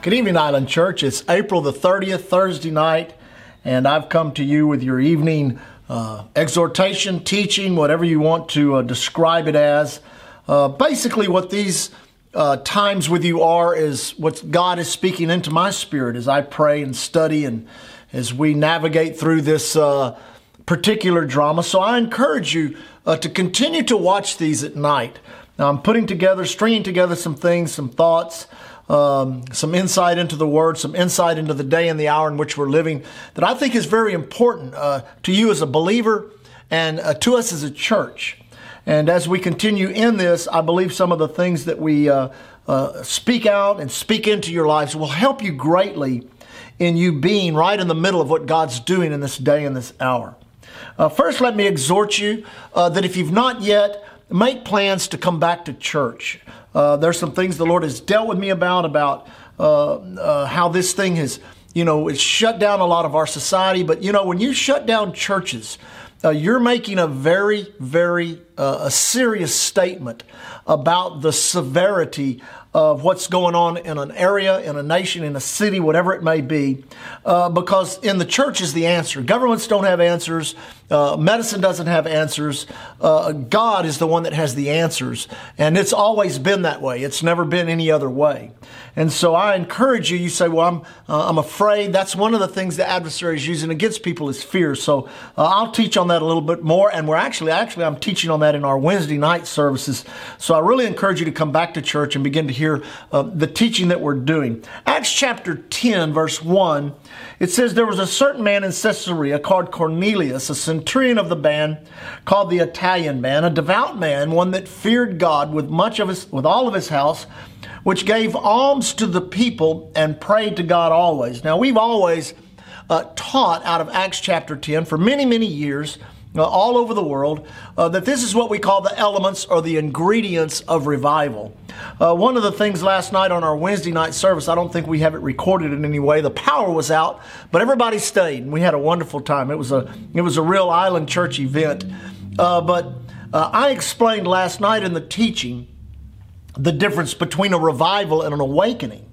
Good evening, Island Church. It's April the 30th, Thursday night, and I've come to you with your evening uh, exhortation, teaching, whatever you want to uh, describe it as. Uh, basically, what these uh, times with you are is what God is speaking into my spirit as I pray and study and as we navigate through this uh, particular drama. So I encourage you uh, to continue to watch these at night. Now, I'm putting together, stringing together some things, some thoughts um, some insight into the Word, some insight into the day and the hour in which we're living that I think is very important uh, to you as a believer and uh, to us as a church. And as we continue in this, I believe some of the things that we uh, uh speak out and speak into your lives will help you greatly in you being right in the middle of what God's doing in this day and this hour. Uh, first, let me exhort you uh, that if you've not yet, make plans to come back to church. Uh, there's some things the Lord has dealt with me about, about uh, uh, how this thing has, you know, it's shut down a lot of our society. But, you know, when you shut down churches, uh, you're making a very, very uh, a serious statement about the severity of what's going on in an area, in a nation, in a city, whatever it may be, uh, because in the church is the answer. Governments don't have answers. Uh, medicine doesn't have answers. Uh, God is the one that has the answers. And it's always been that way. It's never been any other way. And so I encourage you, you say, well, I'm, uh, I'm afraid. That's one of the things the adversary is using against people is fear. So uh, I'll teach on that a little bit more. And we're actually, actually, I'm teaching on that in our Wednesday night services. So I really encourage you to come back to church and begin to hear uh, the teaching that we're doing. Acts chapter 10, verse 1, it says, There was a certain man in Caesarea called Cornelius, a centurion of the band called the Italian band, a devout man, one that feared God with much of his, with all of his house, which gave alms to the people and prayed to God always. Now, we've always uh, taught out of Acts chapter 10 for many, many years uh, all over the world uh, that this is what we call the elements or the ingredients of revival. Uh, one of the things last night on our Wednesday night service, I don't think we have it recorded in any way. The power was out, but everybody stayed, and we had a wonderful time. It was a it was a real island church event. Uh, but uh, I explained last night in the teaching the difference between a revival and an awakening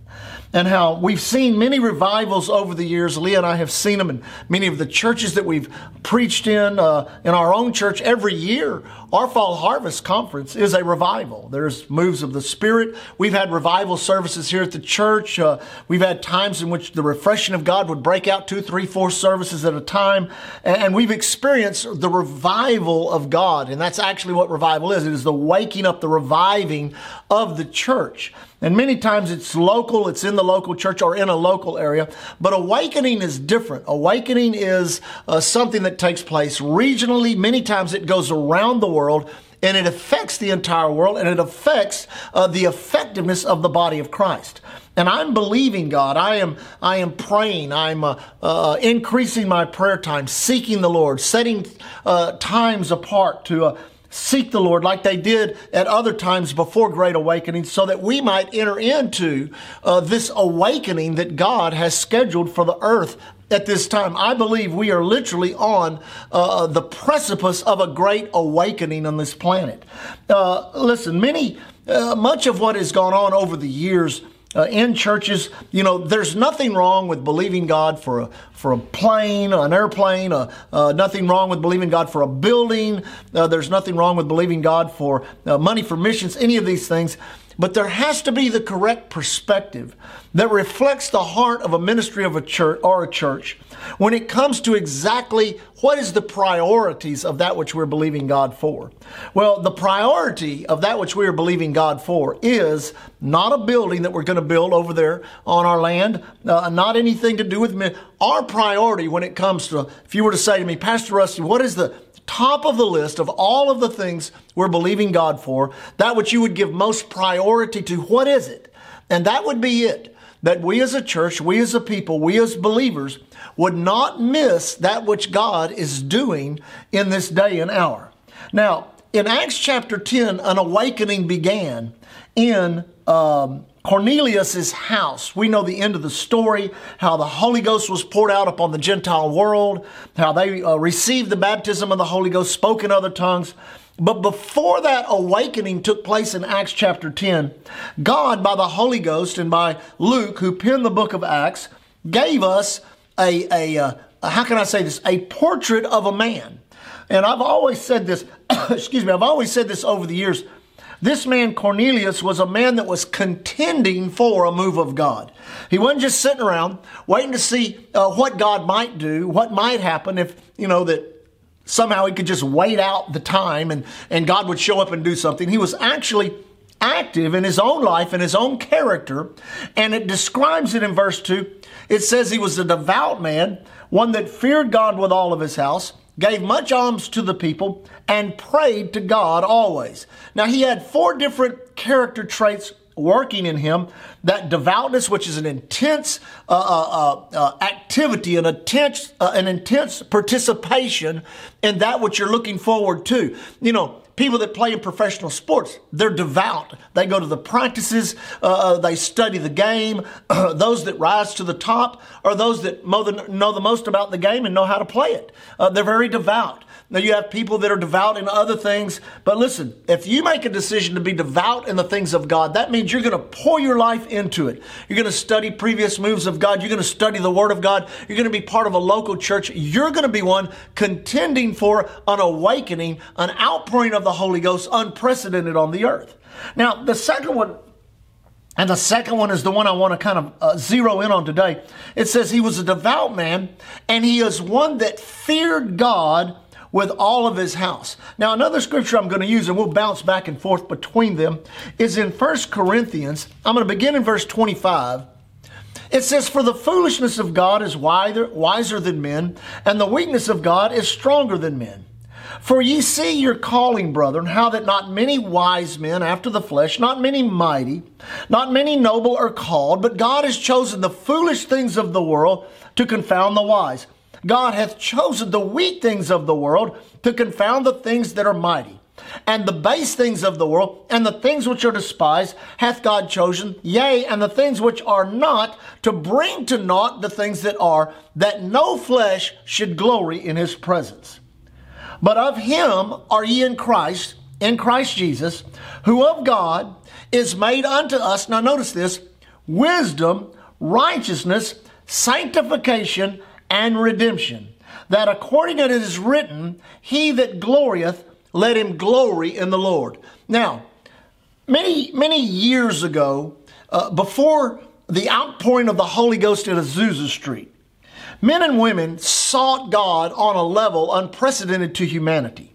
and how we've seen many revivals over the years. Leah and I have seen them in many of the churches that we've preached in, uh, in our own church every year. Our fall harvest conference is a revival. There's moves of the Spirit. We've had revival services here at the church. Uh, we've had times in which the refreshing of God would break out two, three, four services at a time. And we've experienced the revival of God. And that's actually what revival is. It is the waking up, the reviving of the church. And many times it's local, it's in the local church or in a local area. But awakening is different. Awakening is uh, something that takes place regionally. Many times it goes around the world and it affects the entire world and it affects uh, the effectiveness of the body of Christ. And I'm believing God. I am, I am praying. I'm uh, uh, increasing my prayer time, seeking the Lord, setting uh, times apart to uh, seek the Lord like they did at other times before Great Awakening so that we might enter into uh, this awakening that God has scheduled for the earth at this time. I believe we are literally on uh, the precipice of a great awakening on this planet. Uh, listen, many, uh, much of what has gone on over the years uh, in churches. You know, there's nothing wrong with believing God for a for a plane, an airplane. Uh, uh, nothing wrong with believing God for a building. Uh, there's nothing wrong with believing God for uh, money for missions. Any of these things. But there has to be the correct perspective that reflects the heart of a ministry of a church or a church when it comes to exactly what is the priorities of that which we're believing God for. Well, the priority of that which we are believing God for is not a building that we're going to build over there on our land, uh, not anything to do with me. Our priority when it comes to, if you were to say to me, Pastor Rusty, what is the top of the list of all of the things we're believing God for, that which you would give most priority to, what is it? And that would be it. That we as a church, we as a people, we as believers would not miss that which God is doing in this day and hour. Now, in Acts chapter 10, an awakening began in um, Cornelius's house. We know the end of the story, how the Holy Ghost was poured out upon the Gentile world, how they uh, received the baptism of the Holy Ghost, spoke in other tongues. But before that awakening took place in Acts chapter 10, God, by the Holy Ghost and by Luke, who penned the book of Acts, gave us a, a, uh, a how can I say this, a portrait of a man. And I've always said this, excuse me, I've always said this over the years. This man, Cornelius, was a man that was contending for a move of God. He wasn't just sitting around waiting to see uh, what God might do, what might happen if, you know, that somehow he could just wait out the time and, and God would show up and do something. He was actually active in his own life and his own character. And it describes it in verse 2. It says he was a devout man, one that feared God with all of his house, gave much alms to the people, and prayed to God always. Now he had four different character traits working in him that devoutness which is an intense uh, uh, uh, uh activity an intense uh, an intense participation in that which you're looking forward to. You know people that play in professional sports they're devout. They go to the practices uh, they study the game. Those that rise to the top are those that know the, know the most about the game and know how to play it. They're very devout now, you have people that are devout in other things. But listen, if you make a decision to be devout in the things of God, that means you're going to pour your life into it. You're going to study previous moves of God. You're going to study the Word of God. You're going to be part of a local church. You're going to be one contending for an awakening, an outpouring of the Holy Ghost, unprecedented on the earth. Now, the second one and the second one is the one I want to kind of uh, zero in on today. It says he was a devout man and he is one that feared God with all of his house. Now, another scripture I'm going to use, and we'll bounce back and forth between them, is in 1 Corinthians. I'm going to begin in verse 25. It says, For the foolishness of God is wiser, wiser than men, and the weakness of God is stronger than men. For ye see your calling, brethren, how that not many wise men after the flesh, not many mighty, not many noble are called, but God has chosen the foolish things of the world to confound the wise. God hath chosen the weak things of the world to confound the things that are mighty. And the base things of the world, and the things which are despised, hath God chosen, yea, and the things which are not, to bring to naught the things that are, that no flesh should glory in his presence. But of him are ye in Christ, in Christ Jesus, who of God is made unto us, now notice this, wisdom, righteousness, sanctification, and redemption, that according as it is written, he that glorieth, let him glory in the Lord. Now, many, many years ago, uh, before the outpouring of the Holy Ghost at Azusa Street, men and women sought God on a level unprecedented to humanity.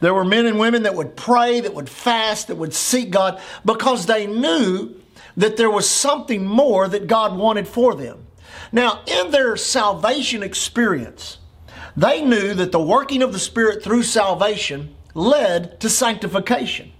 There were men and women that would pray, that would fast, that would seek God because they knew that there was something more that God wanted for them. Now, in their salvation experience, they knew that the working of the Spirit through salvation led to sanctification.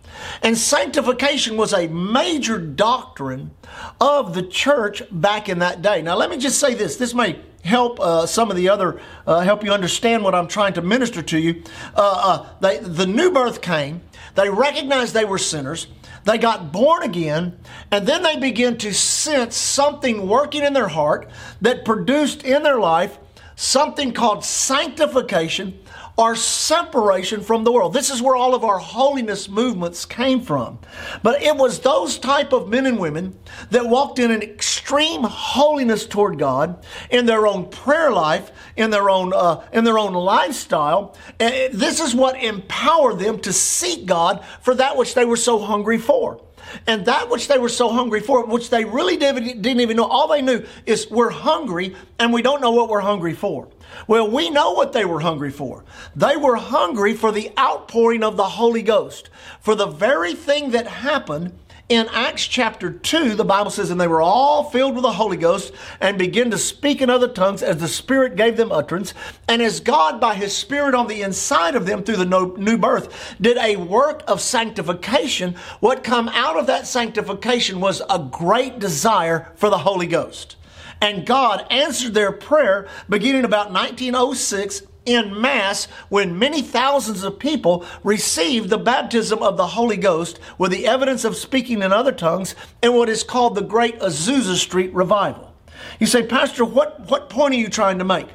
And sanctification was a major doctrine of the church back in that day. Now, let me just say this. This may help uh, some of the other, uh, help you understand what I'm trying to minister to you. Uh, uh they, the new birth came. They recognized they were sinners. They got born again, and then they began to sense something working in their heart that produced in their life something called sanctification or separation from the world. This is where all of our holiness movements came from. But it was those type of men and women that walked in an extreme holiness toward God in their own prayer life, in their own uh, in their own lifestyle. And this is what empowered them to seek God for that which they were so hungry for. And that which they were so hungry for, which they really didn't even know, all they knew is we're hungry and we don't know what we're hungry for. Well, we know what they were hungry for. They were hungry for the outpouring of the Holy Ghost, for the very thing that happened in Acts chapter 2, the Bible says, And they were all filled with the Holy Ghost and began to speak in other tongues as the Spirit gave them utterance. And as God, by His Spirit on the inside of them through the new birth, did a work of sanctification, what come out of that sanctification was a great desire for the Holy Ghost. And God answered their prayer beginning about 1906 in mass when many thousands of people received the baptism of the Holy Ghost with the evidence of speaking in other tongues in what is called the Great Azusa Street Revival. You say, Pastor, what, what point are you trying to make?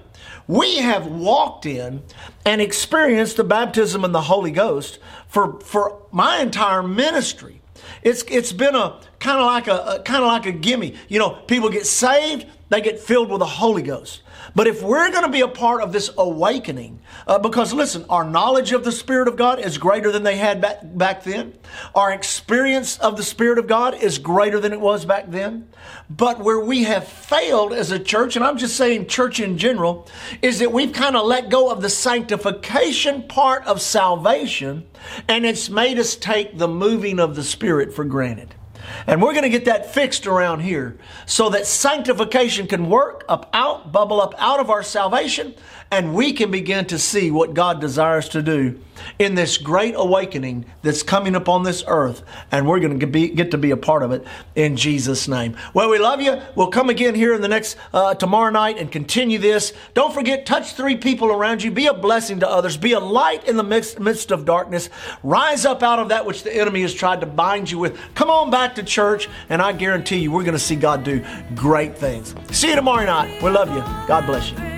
we have walked in and experienced the baptism in the Holy Ghost for, for my entire ministry. It's, it's been a kind of like a, a kind of like a gimme. You know, people get saved, they get filled with the Holy Ghost. But if we're going to be a part of this awakening, uh, because listen, our knowledge of the Spirit of God is greater than they had back, back then. Our experience of the Spirit of God is greater than it was back then. But where we have failed as a church, and I'm just saying church in general, is that we've kind of let go of the sanctification part of salvation and it's made us take the moving of the Spirit for granted. And we're going to get that fixed around here so that sanctification can work up out, bubble up out of our salvation, and we can begin to see what God desires to do in this great awakening that's coming upon this earth. And we're going to be, get to be a part of it in Jesus' name. Well, we love you. We'll come again here in the next, uh, tomorrow night and continue this. Don't forget, touch three people around you. Be a blessing to others. Be a light in the midst, midst of darkness. Rise up out of that which the enemy has tried to bind you with. Come on to church, and I guarantee you we're going to see God do great things. See you tomorrow night. We love you. God bless you.